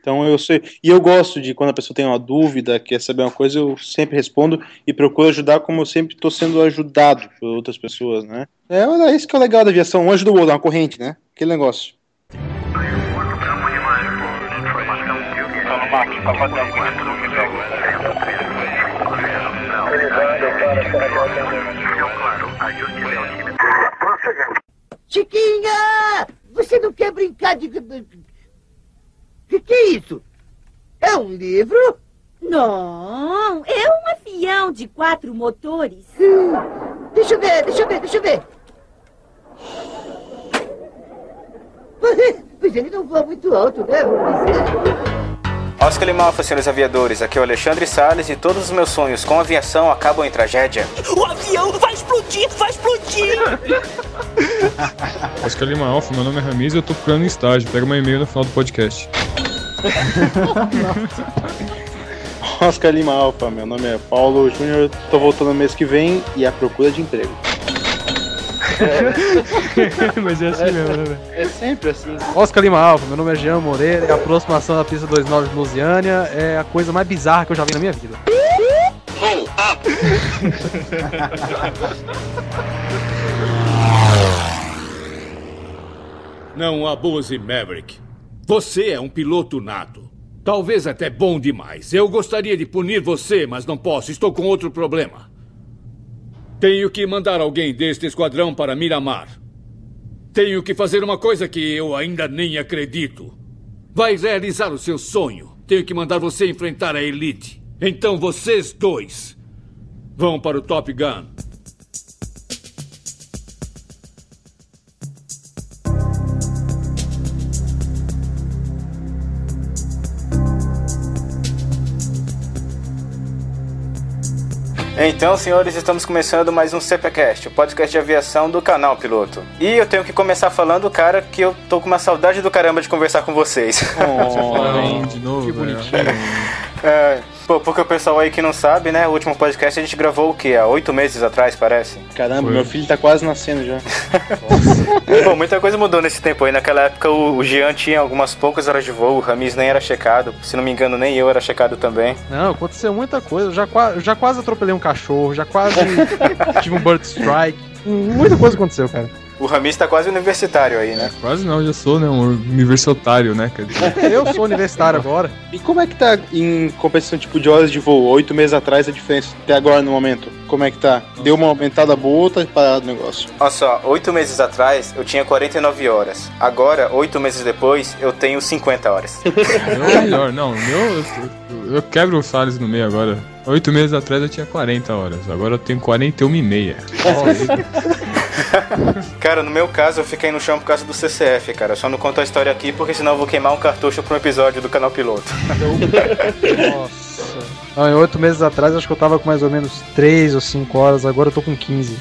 Então eu sei. E eu gosto de quando a pessoa tem uma dúvida, quer saber uma coisa, eu sempre respondo e procuro ajudar como eu sempre estou sendo ajudado por outras pessoas, né? É, olha, isso que é o legal da aviação, um anjo do outro, uma corrente, né? Aquele negócio. Chiquinha! Você não quer brincar de. Que que é isso? É um livro? Não, é um avião de quatro motores. Hum, deixa eu ver, deixa eu ver, deixa eu ver. Pois ele não voa muito alto, né? Oscar Limalfa, senhores aviadores, aqui é o Alexandre Salles e todos os meus sonhos com aviação acabam em tragédia. O avião vai explodir, vai explodir! Oscar Lima Alfa, meu nome é Ramiz e eu tô procurando um estágio. Pega meu e-mail no final do podcast. Oscar Lima Alfa, meu nome é Paulo Júnior, tô voltando mês que vem e à procura de emprego. Mas é assim mesmo, né, velho? É sempre assim. Oscar Lima Alfa, meu nome é Jean Moreira e a aproximação da pista 29 de Lusiânia é a coisa mais bizarra que eu já vi na minha vida. Não abuse, Maverick. Você é um piloto nato. Talvez até bom demais. Eu gostaria de punir você, mas não posso. Estou com outro problema. Tenho que mandar alguém deste esquadrão para Miramar. Tenho que fazer uma coisa que eu ainda nem acredito. Vai realizar o seu sonho. Tenho que mandar você enfrentar a elite. Então vocês dois vão para o Top Gun. Então, senhores, estamos começando mais um CPCast, o podcast de aviação do canal Piloto. E eu tenho que começar falando, cara, que eu tô com uma saudade do caramba de conversar com vocês. Oh, de novo, Que velho. bonitinho. É, pô, porque o pessoal aí que não sabe, né? O último podcast a gente gravou o quê? Há oito meses atrás, parece. Caramba, Foi. meu filho tá quase nascendo já. Pô, muita coisa mudou nesse tempo aí. Naquela época o, o Jean tinha algumas poucas horas de voo, o Ramis nem era checado. Se não me engano, nem eu era checado também. Não, aconteceu muita coisa. Eu já, eu já quase atropelei um cachorro, já quase tive um bird strike. Muita coisa aconteceu, cara. O Ramis tá quase universitário aí, né? Quase não, já sou, né? Um universitário, né? Quer dizer, Eu sou universitário agora. E como é que tá em competição tipo de horas de voo? Oito meses atrás a diferença até agora no momento. Como é que tá? Deu uma aumentada boa ou tá parado o negócio? Olha só, oito meses atrás eu tinha 49 horas. Agora, oito meses depois, eu tenho 50 horas. meu é melhor. Não, meu. Eu, eu- eu quebro o Salles no meio agora. Oito meses atrás eu tinha 40 horas, agora eu tenho 41 e meia. Cara, no meu caso, eu fiquei no chão por causa do CCF, cara. Eu só não conto a história aqui porque senão eu vou queimar um cartucho pra um episódio do canal Piloto. Nossa. Não, em oito meses atrás acho que eu tava com mais ou menos 3 ou 5 horas, agora eu tô com 15.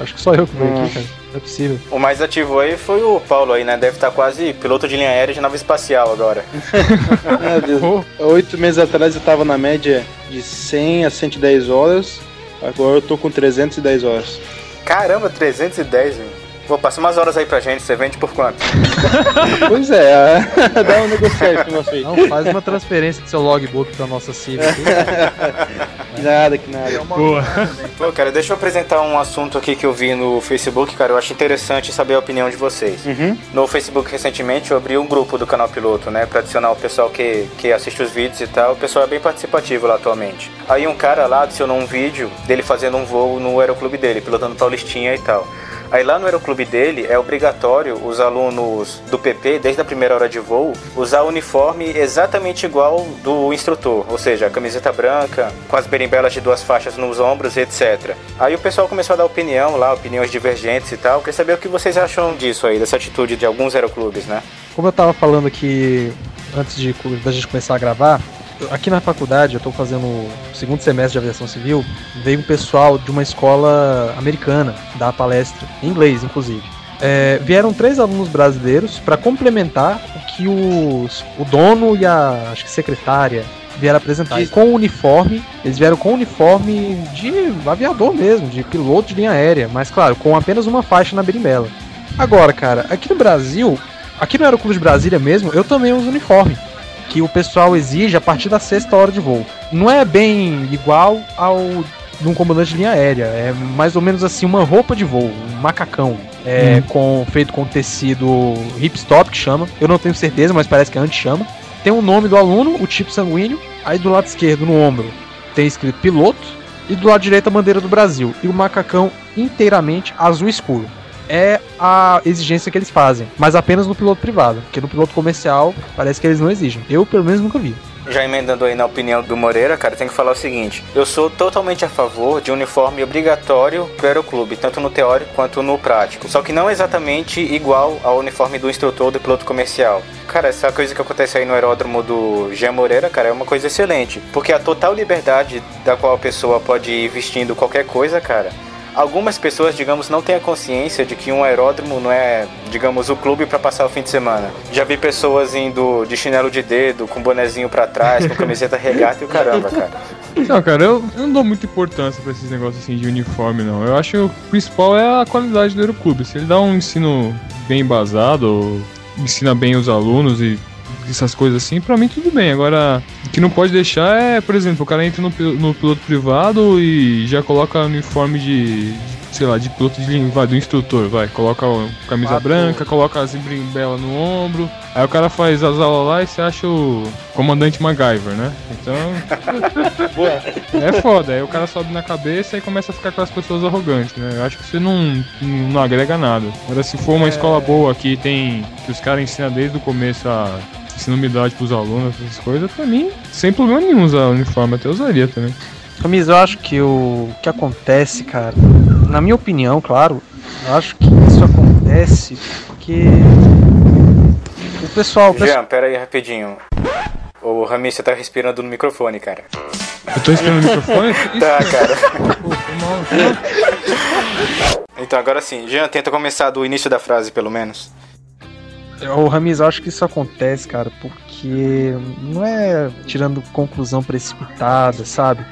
Acho que só eu que veio aqui, cara. Não é possível. O mais ativo aí foi o Paulo aí, né? Deve estar quase piloto de linha aérea de nave espacial agora. Meu Deus. Oito meses atrás eu tava na média de 100 a 110 horas. Agora eu tô com 310 horas. Caramba, 310, meu. Vou passar umas horas aí pra gente, você vende por quanto? pois é, dá um negociar esse negócio aí. Não, faz uma transferência do seu logbook pra nossa CIV. Que nada, que nada. Boa. Pô, cara, deixa eu apresentar um assunto aqui que eu vi no Facebook, cara. Eu acho interessante saber a opinião de vocês. Uhum. No Facebook, recentemente, eu abri um grupo do canal Piloto, né? Pra adicionar o pessoal que, que assiste os vídeos e tal. O pessoal é bem participativo lá atualmente. Aí um cara lá adicionou um vídeo dele fazendo um voo no aeroclube dele, pilotando Paulistinha e tal. Aí lá no aeroclube dele é obrigatório os alunos do PP, desde a primeira hora de voo, usar o uniforme exatamente igual do instrutor, ou seja, camiseta branca, com as berimbelas de duas faixas nos ombros, etc. Aí o pessoal começou a dar opinião lá, opiniões divergentes e tal. Queria saber o que vocês acham disso aí, dessa atitude de alguns aeroclubes, né? Como eu tava falando aqui antes de da gente começar a gravar, aqui na faculdade, eu tô fazendo o segundo semestre de aviação civil, veio um pessoal de uma escola americana dar palestra, em inglês inclusive. É, vieram três alunos brasileiros para complementar o que os, o dono e a acho que secretária vieram apresentar. E com o uniforme, eles vieram com o uniforme de aviador mesmo, de piloto de linha aérea, mas claro, com apenas uma faixa na berimbela. Agora, cara, aqui no Brasil, aqui no Aeroclube de Brasília mesmo, eu também uso uniforme. Que o pessoal exige a partir da sexta hora de voo. Não é bem igual ao de um comandante de linha aérea. É mais ou menos assim uma roupa de voo, um macacão. É, com, feito com tecido hipstop, que chama. Eu não tenho certeza, mas parece que é anti-chama. Tem o nome do aluno, o tipo sanguíneo. Aí do lado esquerdo, no ombro, tem escrito piloto. E do lado direito, a bandeira do Brasil. E o macacão inteiramente azul escuro. É a exigência que eles fazem, mas apenas no piloto privado, porque no piloto comercial parece que eles não exigem. Eu, pelo menos, nunca vi. Já emendando aí na opinião do Moreira, cara, tem que falar o seguinte: eu sou totalmente a favor de uniforme obrigatório pro aeroclube, tanto no teórico quanto no prático. Só que não exatamente igual ao uniforme do instrutor do piloto comercial. Cara, essa coisa que acontece aí no aeródromo do Jean Moreira, cara, é uma coisa excelente. Porque a total liberdade da qual a pessoa pode ir vestindo qualquer coisa, cara, algumas pessoas, digamos, não têm a consciência de que um aeródromo não é, digamos, o clube para passar o fim de semana. Já vi pessoas indo de chinelo de dedo, com bonezinho para trás, com camiseta regata e o caramba, cara. Não, cara, eu, eu não dou muita importância pra esses negócios assim de uniforme, não. Eu acho que o principal é a qualidade do aeroclube. Se ele dá um ensino bem embasado, ensina bem os alunos e essas coisas assim, pra mim tudo bem. Agora, que não pode deixar é, por exemplo, o cara entra no, no piloto privado e já coloca uniforme de, sei lá, de piloto de vai, do instrutor, vai, coloca a camisa branca, coloca a zimbrinbela no ombro, aí o cara faz as aulas lá e você acha o comandante MacGyver, né? Então, é foda, aí o cara sobe na cabeça e começa a ficar com as pessoas arrogantes, né? Eu acho que isso não, não agrega nada. Agora, se for uma escola boa que tem. que os caras ensinam desde o começo a ensinar umidade pros alunos, essas coisas, pra mim, sem problema nenhum usar uniforme, até usaria também. Camisa, eu acho que o que acontece, cara, na minha opinião, claro, eu acho que isso acontece porque o pessoal, o pessoal Jean, pera aí rapidinho. O Rami, você tá respirando no microfone, cara. Eu tô esperando o microfone? Tá, cara. Então, agora sim. Jean, tenta começar do início da frase, pelo menos. Ô, Ramiz, eu acho que isso acontece, cara, porque não é tirando conclusão precipitada, sabe?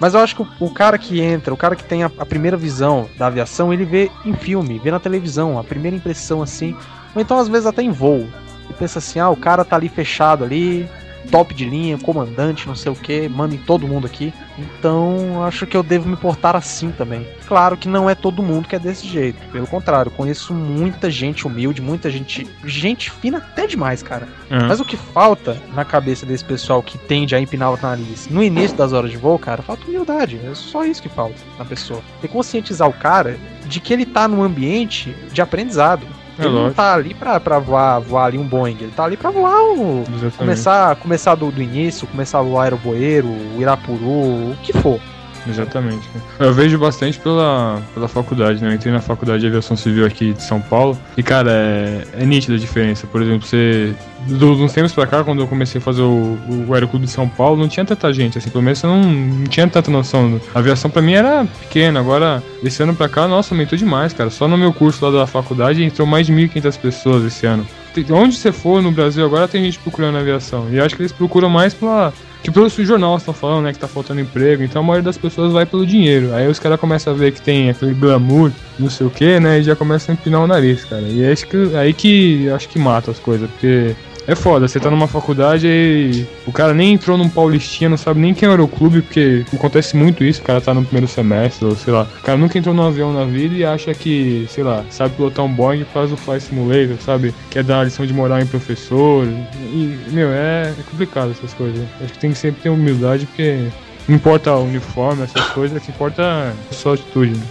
Mas eu acho que o, o cara que entra, o cara que tem a, a primeira visão da aviação, ele vê em filme, vê na televisão, a primeira impressão assim, ou então às vezes até em voo. E pensa assim, ah, o cara tá ali fechado ali, top de linha, comandante, não sei o que, manda em todo mundo aqui. Então, acho que eu devo me portar assim também. Claro que não é todo mundo que é desse jeito. Pelo contrário, conheço muita gente humilde, muita gente. Gente fina até demais, cara. Uhum. Mas o que falta na cabeça desse pessoal que tende a empinar o nariz no início das horas de voo, cara, falta humildade. É só isso que falta na pessoa. E conscientizar o cara de que ele tá num ambiente de aprendizado. É ele não lógico. tá ali pra, pra voar, voar ali um Boeing, ele tá ali pra voar o, Exatamente. Começar, começar do, do início, começar a voar Aeroboeiro, o Irapuru, o que for. Exatamente. Eu vejo bastante pela, pela faculdade, né? Eu entrei na faculdade de aviação civil aqui de São Paulo. E, cara, é, é nítida a diferença. Por exemplo, você. Dos uns tempos pra cá, quando eu comecei a fazer o, o Aeroclube de São Paulo, não tinha tanta gente. Assim, pelo menos eu não, não tinha tanta noção. A aviação pra mim era pequena. Agora, esse ano pra cá, nossa, aumentou demais, cara. Só no meu curso lá da faculdade entrou mais de 1.500 pessoas esse ano. Onde você for no Brasil agora tem gente procurando aviação. E acho que eles procuram mais pela. Que pelos jornais estão falando, né, que tá faltando emprego, então a maioria das pessoas vai pelo dinheiro. Aí os caras começam a ver que tem aquele glamour, não sei o que, né, e já começam a empinar o nariz, cara. E é isso que, aí que acho que mata as coisas, porque é foda, você tá numa faculdade e o cara nem entrou num paulistinha, não sabe nem quem era o clube, porque acontece muito isso, o cara tá no primeiro semestre, ou sei lá, o cara nunca entrou num avião na vida e acha que, sei lá, sabe pilotar um Boeing e faz o Flight Simulator, sabe? Quer dar lição de moral em professor. E, meu, é, é complicado essas coisas. Acho que tem que sempre ter humildade, porque não importa o uniforme, essas coisas, o que importa é só atitude. Né?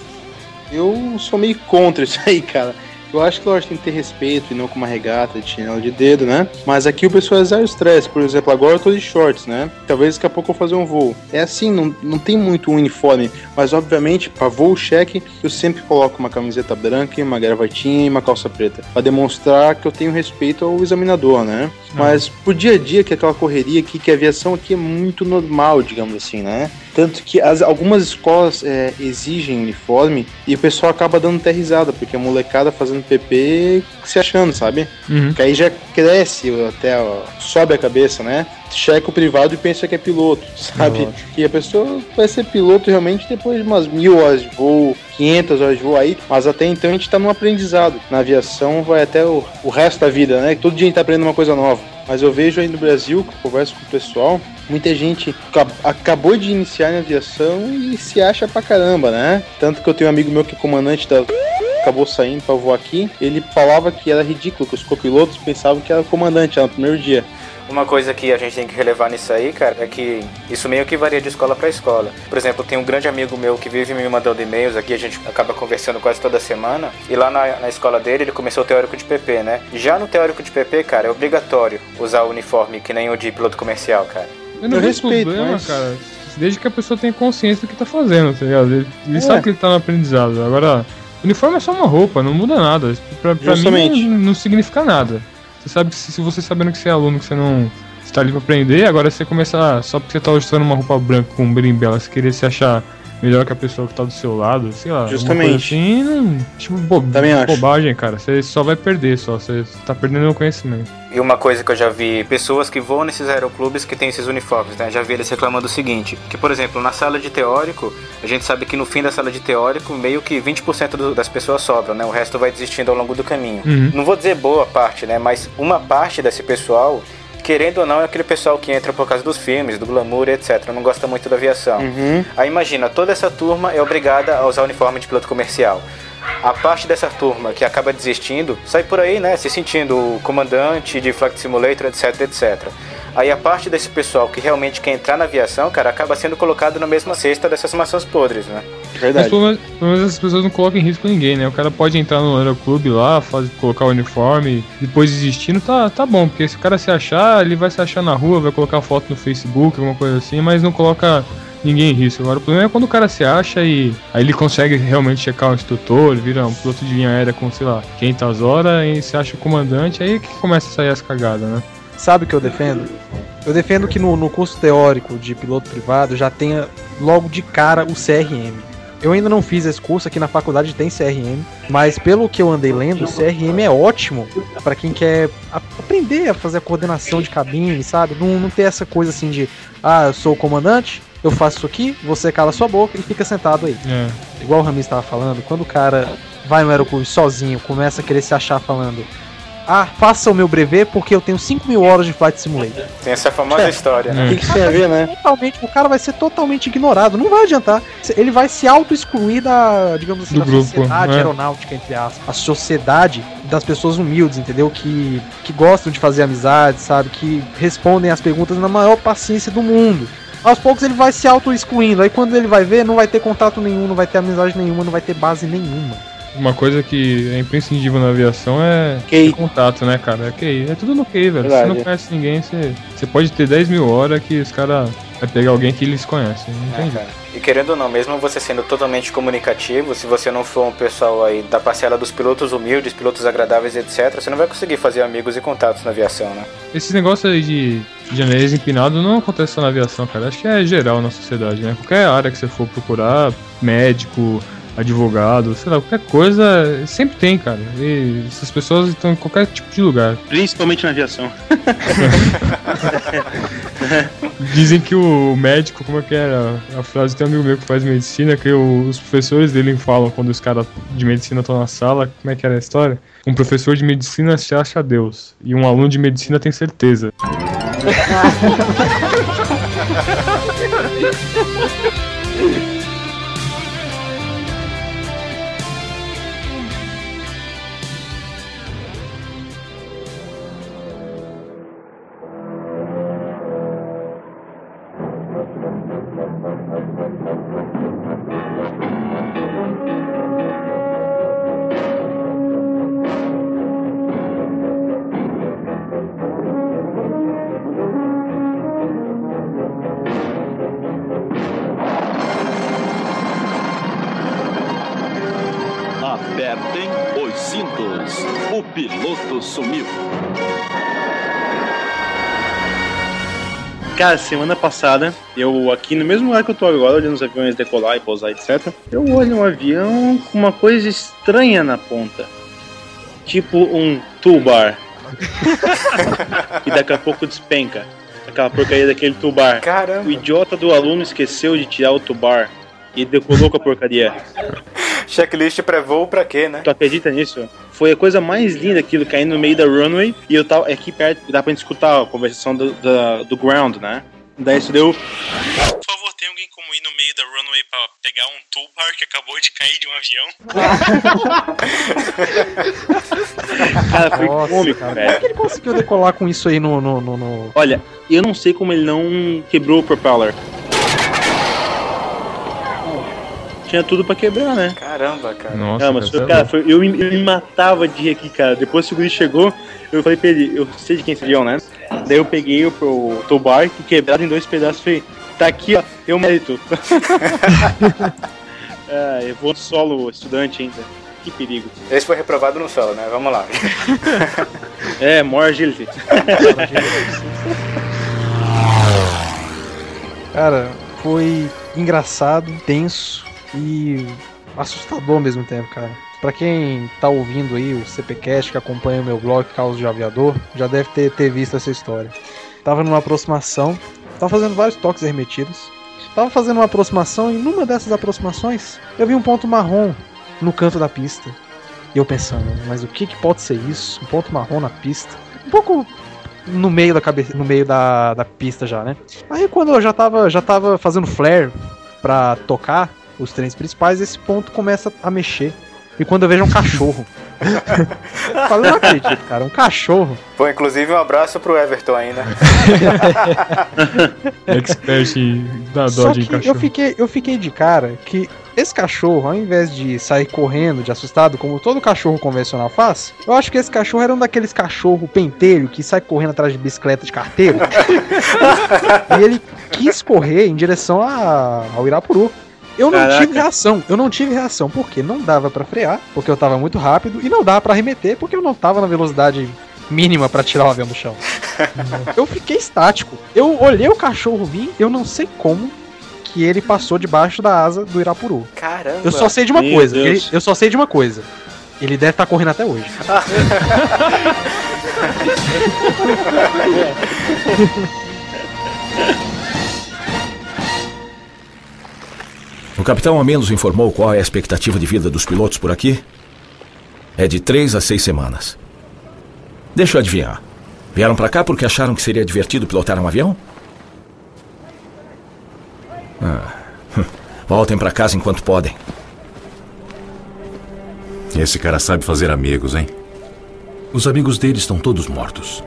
Eu sou meio contra isso aí, cara. Eu acho que lógico tem que ter respeito e não com uma regata de chinelo de dedo, né? Mas aqui o pessoal é zero estresse. Por exemplo, agora eu tô de shorts, né? Talvez daqui a pouco eu fazer um voo. É assim, não, não tem muito uniforme. Mas obviamente, para voo cheque, eu sempre coloco uma camiseta branca, uma gravatinha e uma calça preta. Pra demonstrar que eu tenho respeito ao examinador, né? Mas pro dia a dia, que é aquela correria aqui, que a aviação aqui é muito normal, digamos assim, né? Tanto que as, algumas escolas é, exigem uniforme e o pessoal acaba dando até risada, porque a molecada fazendo PP se achando, sabe? Uhum. Que aí já cresce até, ó, sobe a cabeça, né? Checa o privado e pensa que é piloto, sabe? E a pessoa vai ser piloto realmente depois de umas mil horas de voo, 500 horas de voo aí, mas até então a gente tá num aprendizado. Na aviação vai até o, o resto da vida, né? Todo dia a gente tá aprendendo uma coisa nova. Mas eu vejo aí no Brasil, que eu converso com o pessoal, muita gente ca- acabou de iniciar na aviação e se acha pra caramba, né? Tanto que eu tenho um amigo meu que é comandante da. Acabou saindo pra voar aqui. Ele falava que era ridículo, que os copilotos pensavam que era comandante lá no primeiro dia. Uma coisa que a gente tem que relevar nisso aí, cara, é que isso meio que varia de escola para escola. Por exemplo, tem um grande amigo meu que vive me mandando e-mails aqui, a gente acaba conversando quase toda semana. E lá na, na escola dele, ele começou o teórico de PP, né? Já no teórico de PP, cara, é obrigatório usar o uniforme que nem o de piloto comercial, cara. Eu não Eu respeito, problema, mas- cara. Desde que a pessoa tenha consciência do que tá fazendo, tá ligado? Ele, ele É. sabe que ele tá no aprendizado. Agora, uniforme é só uma roupa, não muda nada. Pra, pra mim não, não significa nada. Você sabe que se, você sabendo que você é aluno, que você não está ali pra aprender, agora você começar, só porque você tá usando uma roupa branca com um berimbela, você querer se achar melhor que a pessoa que tá do seu lado, sei lá. Justamente. Assim, não, tipo, bo Também acho. bobagem, cara. Você só vai perder, só. Você tá perdendo o conhecimento. E uma coisa que eu já vi pessoas que voam nesses aeroclubes que tem esses uniformes, né? Já vi eles reclamando o seguinte: que, por exemplo, na sala de teórico, a gente sabe que no fim da sala de teórico, meio que 20% do- das pessoas sobram, né? O resto vai desistindo ao longo do caminho. Uhum. Não vou dizer boa parte, né? Mas uma parte desse pessoal, querendo ou não, é aquele pessoal que entra por causa dos filmes, do glamour, etc. Não gosta muito da aviação. Uhum. Aí imagina, toda essa turma é obrigada a usar uniforme de piloto comercial. A parte dessa turma que acaba desistindo sai por aí, né, se sentindo comandante de Flight Simulator, etc, etc. Aí a parte desse pessoal que realmente quer entrar na aviação, cara, acaba sendo colocado na mesma cesta dessas maçãs podres, né? Mas Verdade. pelo menos, pelo menos essas pessoas não colocam em risco ninguém, né? O cara pode entrar no aeroclube lá, faz, colocar o uniforme, depois desistindo, tá, tá bom, porque se o cara se achar, ele vai se achar na rua, vai colocar foto no Facebook, alguma coisa assim, mas não coloca ninguém em risco. Agora o problema é quando o cara se acha e aí ele consegue realmente checar um instrutor, vira um piloto de linha aérea com, sei lá, 500 horas e se acha o comandante, aí que começa a sair as cagadas, né? Sabe o que eu defendo? Eu defendo que no, no curso teórico de piloto privado já tenha logo de cara o CRM. Eu ainda não fiz esse curso, aqui na faculdade tem CRM, mas pelo que eu andei lendo, o CRM é ótimo para quem quer aprender a fazer a coordenação de cabine, sabe? Não, não ter essa coisa assim de, ah, eu sou o comandante, eu faço isso aqui, você cala sua boca e fica sentado aí. É. Igual o Ramin estava falando, quando o cara vai no aeroclube sozinho, começa a querer se achar falando, ah, faça o meu brevet porque eu tenho 5 mil horas de Flight Simulator. Tem essa famosa história, né? O que, que isso tem ver, né? Totalmente, o cara vai ser totalmente ignorado, não vai adiantar. Ele vai se auto-excluir da, digamos assim, Do da grupo, sociedade é. aeronáutica, entre aspas. A sociedade das pessoas humildes, entendeu? Que, que gostam de fazer amizade, sabe? Que respondem as perguntas na maior paciência do mundo. Aos poucos ele vai se auto-excluindo. Aí quando ele vai ver, não vai ter contato nenhum, não vai ter amizade nenhuma, não vai ter base nenhuma. Uma coisa que é imprescindível na aviação é contato, né, cara? É QI. É tudo no QI, velho. Se Verdade. você não conhece ninguém, você, você pode ter 10 mil horas que os caras vai pegar alguém que eles conhecem. Não É. E querendo ou não, mesmo você sendo totalmente comunicativo, se você não for um pessoal aí da parcela dos pilotos humildes, pilotos agradáveis, etc., você não vai conseguir fazer amigos e contatos na aviação, né? Esses negócios aí de janeiro empinado não acontece só na aviação, cara. Acho que é geral na sociedade, né? Qualquer área que você for procurar, médico, advogado, sei lá, qualquer coisa, sempre tem, cara. E essas pessoas estão em qualquer tipo de lugar. Principalmente na aviação. Dizem que o médico, como é que era a frase? Tem um amigo meu que faz medicina, que o- os professores dele falam quando os caras de medicina estão na sala, como é que era a história? Um professor de medicina se acha Deus, e um aluno de medicina tem certeza. Cara, semana passada, eu aqui no mesmo lugar que eu tô agora, olhando os aviões decolar e pousar, etc. Eu olho um avião com uma coisa estranha na ponta. Tipo um toolbar. e daqui a pouco despenca. Aquela porcaria daquele toolbar. Caramba! O idiota do aluno esqueceu de tirar o toolbar. E decolou com a porcaria. Checklist pré-voo pra quê, né? Tu acredita nisso? Foi a coisa mais linda aquilo, caindo no meio da runway e eu tava aqui perto, dá pra gente escutar a conversação do, da- do ground, né? Daí isso deu. Por favor, tem alguém como ir no meio da runway pra pegar um toolbar que acabou de cair de um avião? cara, foi Nossa, cômico, cara. velho. Como é que ele conseguiu decolar com isso aí no. no, no, no- Olha, eu não sei como ele não quebrou o propeller. Tinha tudo pra quebrar, né? Caramba, cara. Nossa, mas cara, foi- é cara, foi- eu, me- eu me matava de rir aqui, cara. Depois que o Guri chegou, eu falei pra ele, eu sei de quem seriam, né? Daí eu peguei o, o tobar, que quebrado em dois pedaços, e falei, tá aqui, ó, tem um mérito. ah, eu vou solo estudante ainda. Que perigo. Esse foi reprovado no solo, né? Vamos lá. É, more agility. Cara, foi engraçado, tenso e assustador ao mesmo tempo, cara. Pra quem tá ouvindo aí o CPcast, que acompanha o meu blog Caos de Aviador, já deve ter, ter visto essa história. Tava numa aproximação, tava fazendo vários toques remetidos. Tava fazendo uma aproximação e numa dessas aproximações eu vi um ponto marrom no canto da pista. E eu pensando, mas o que, que pode ser isso? Um ponto marrom na pista? Um pouco no meio da cabeça, no meio da, da pista já, né? Aí quando eu já tava, já tava fazendo flare pra tocar os trens principais, esse ponto começa a mexer. E quando eu vejo um cachorro. eu não acredito, cara, um cachorro. Pô, inclusive um abraço pro Everton aí, né? Expert da Só Dodge em que eu cachorro. fiquei, eu fiquei de cara que esse cachorro, ao invés de sair correndo de assustado, como todo cachorro convencional faz, eu acho que esse cachorro era um daqueles cachorro pentelho que sai correndo atrás de bicicleta de carteiro. e ele quis correr em direção a- ao Irapuru. Eu não Caraca. tive reação, eu não tive reação, porque não dava pra frear, porque eu tava muito rápido, e não dava pra arremeter, porque eu não tava na velocidade mínima pra tirar o avião do chão. eu fiquei estático. Eu olhei o cachorro vir, eu não sei como que ele passou debaixo da asa do Irapuru. Caramba. Eu só sei de uma Meu coisa, ele- eu só sei de uma coisa. Ele deve estar correndo até hoje. O capitão ao menos informou qual é a expectativa de vida dos pilotos por aqui? É de três a seis semanas. Deixa eu adivinhar. Vieram pra cá porque acharam que seria divertido pilotar um avião? Ah, voltem pra casa enquanto podem. Esse cara sabe fazer amigos, hein? Os amigos dele estão todos mortos.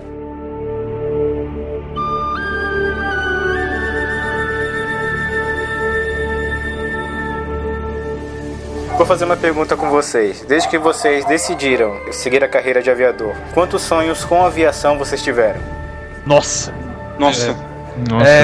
Vou fazer uma pergunta com vocês. Desde que vocês decidiram seguir a carreira de aviador, quantos sonhos com aviação vocês tiveram? Nossa. Nossa. Nossa, É,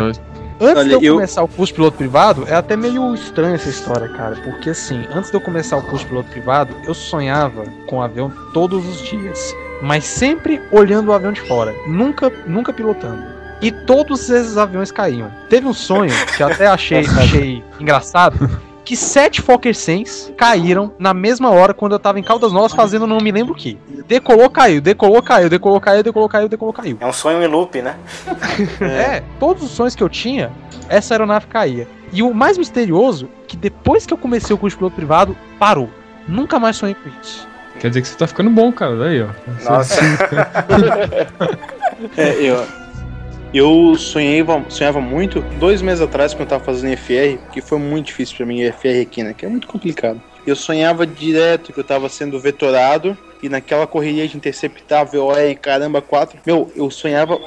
Antes Olha, de eu, eu- começar o curso de piloto privado, é até meio estranha essa história, cara. Porque assim, antes de eu começar o curso de piloto privado, eu sonhava com o avião todos os dias. Mas sempre olhando o avião de fora. Nunca, nunca pilotando. E todos esses aviões caíam. Teve um sonho que eu até achei, achei engraçado. Que sete Fokker 100s caíram na mesma hora quando eu tava em Caldas Novas fazendo não me lembro o que. Decolou, caiu, decolou, caiu, decolou, caiu, decolou, caiu, decolou, caiu. É um sonho em loop, né? É, todos os sonhos que eu tinha, essa aeronave caía. E o mais misterioso, que depois que eu comecei o curso de piloto privado, parou. Nunca mais sonhei com isso. quer dizer que você tá ficando bom, cara. Daí, ó. Nossa. É, eu, eu sonhava, sonhava muito dois meses atrás, quando eu tava fazendo FR, que foi muito difícil pra mim, FR aqui, né? Que é muito complicado. Eu sonhava direto que eu tava sendo vetorado e naquela correria de interceptar VOR e caramba, 4. Meu, eu sonhava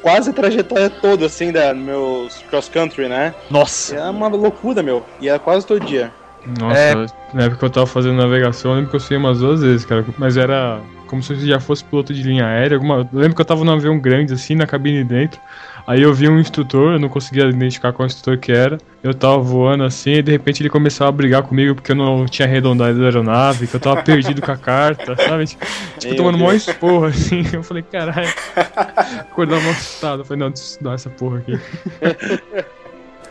quase a trajetória toda, assim, da meus cross-country, né? Nossa! Era uma loucura, meu. E era quase todo dia. Nossa, É. na época que eu tava fazendo navegação, eu lembro que eu sonhei umas duas vezes, cara. Mas era como se eu já fosse piloto de linha aérea. Alguma... Eu lembro que eu tava num avião grande, assim, na cabine dentro. Aí eu vi um instrutor, eu não conseguia identificar qual instrutor que era. Eu tava voando assim, e de repente ele começou a brigar comigo porque eu não tinha arredondado a aeronave, que eu tava perdido com a carta, sabe? Tipo, tipo tomando mó Deus. esporro, assim. Eu falei, caralho. Acordava mal assustado. Eu falei, não, deixa eu estudar essa porra aqui.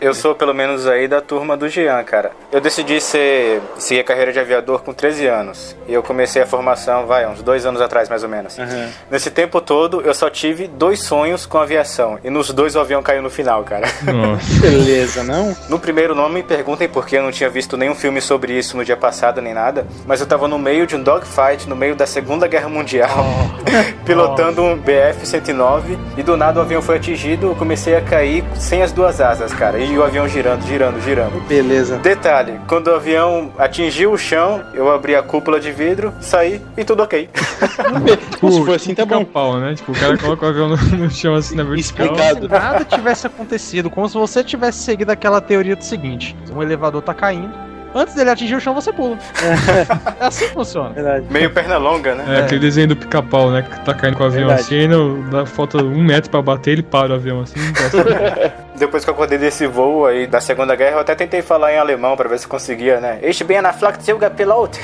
Eu sou pelo menos aí da turma do Jean, cara. Eu decidi ser seguir a carreira de aviador com 13 anos. E eu comecei a formação, vai, uns dois anos atrás, mais ou menos. Uhum. Nesse tempo todo, eu só tive dois sonhos com aviação. E nos dois o avião caiu no final, cara. Nossa. Beleza, não? No primeiro, não me perguntem porque eu não tinha visto nenhum filme sobre isso no dia passado, nem nada. Mas eu tava no meio de um dogfight, no meio da Segunda Guerra Mundial, pilotando um BF-109. E do nada o avião foi atingido, eu comecei a cair sem as duas asas, cara. E o avião girando, girando, girando. Beleza. Detalhe, quando o avião atingiu o chão, eu abri a cúpula de vidro, saí e tudo ok. Se for assim, tá bom. Pau, né? Tipo, o cara coloca o avião no, no chão assim na vertical. Explicado. Se nada tivesse acontecido, como se você tivesse seguido aquela teoria do seguinte: um elevador tá caindo, antes dele atingir o chão, você pula. É assim que funciona. Verdade. Meio perna longa, né? É, aquele desenho do pica-pau, né? Que tá caindo com o avião Verdade. assim, aí no, dá, falta um metro pra bater, ele para o avião assim. não. Depois que eu acordei desse voo aí da Segunda Guerra, eu até tentei falar em alemão pra ver se conseguia, né? Ich bin ein Flugzeuger Pilot.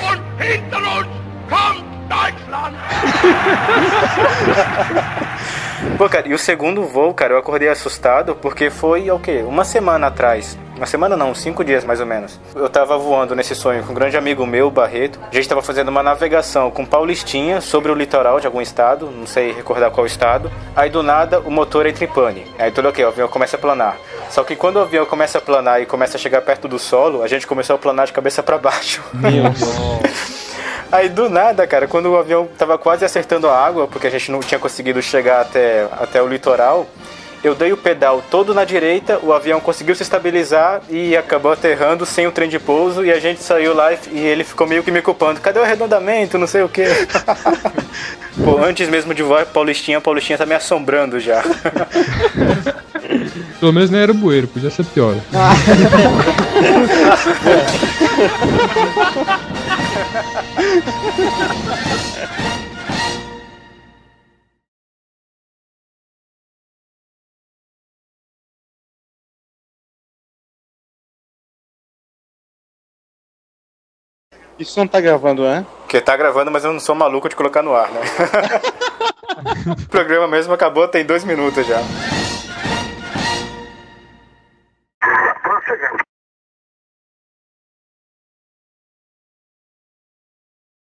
Pô, cara, e o segundo voo, cara, eu acordei assustado porque foi, o quê? Uma semana atrás. Uma semana não, cinco dias mais ou menos. Eu tava voando nesse sonho com um grande amigo meu, Barreto. A gente tava fazendo uma navegação com Paulistinha sobre o litoral de algum estado, não sei recordar qual estado. Aí do nada o motor entra em pane. Aí tudo ok, o avião começa a planar. Só que quando o avião começa a planar e começa a chegar perto do solo, a gente começou a planar de cabeça para baixo. Meu Deus. Aí do nada, cara, quando o avião tava quase acertando a água, porque a gente não tinha conseguido chegar até, até o litoral, eu dei o pedal todo na direita, o avião conseguiu se estabilizar e acabou aterrando sem o trem de pouso e a gente saiu lá e, e ele ficou meio que me culpando. Cadê o arredondamento? Não sei o quê. Pô, antes mesmo de voar Paulistinha, Paulistinha tá me assombrando já. Pelo menos não era bueiro, podia ser pior. Isso não tá gravando, né? Porque tá gravando, mas eu não sou maluco de colocar no ar, né? o programa mesmo acabou tem dois minutos já.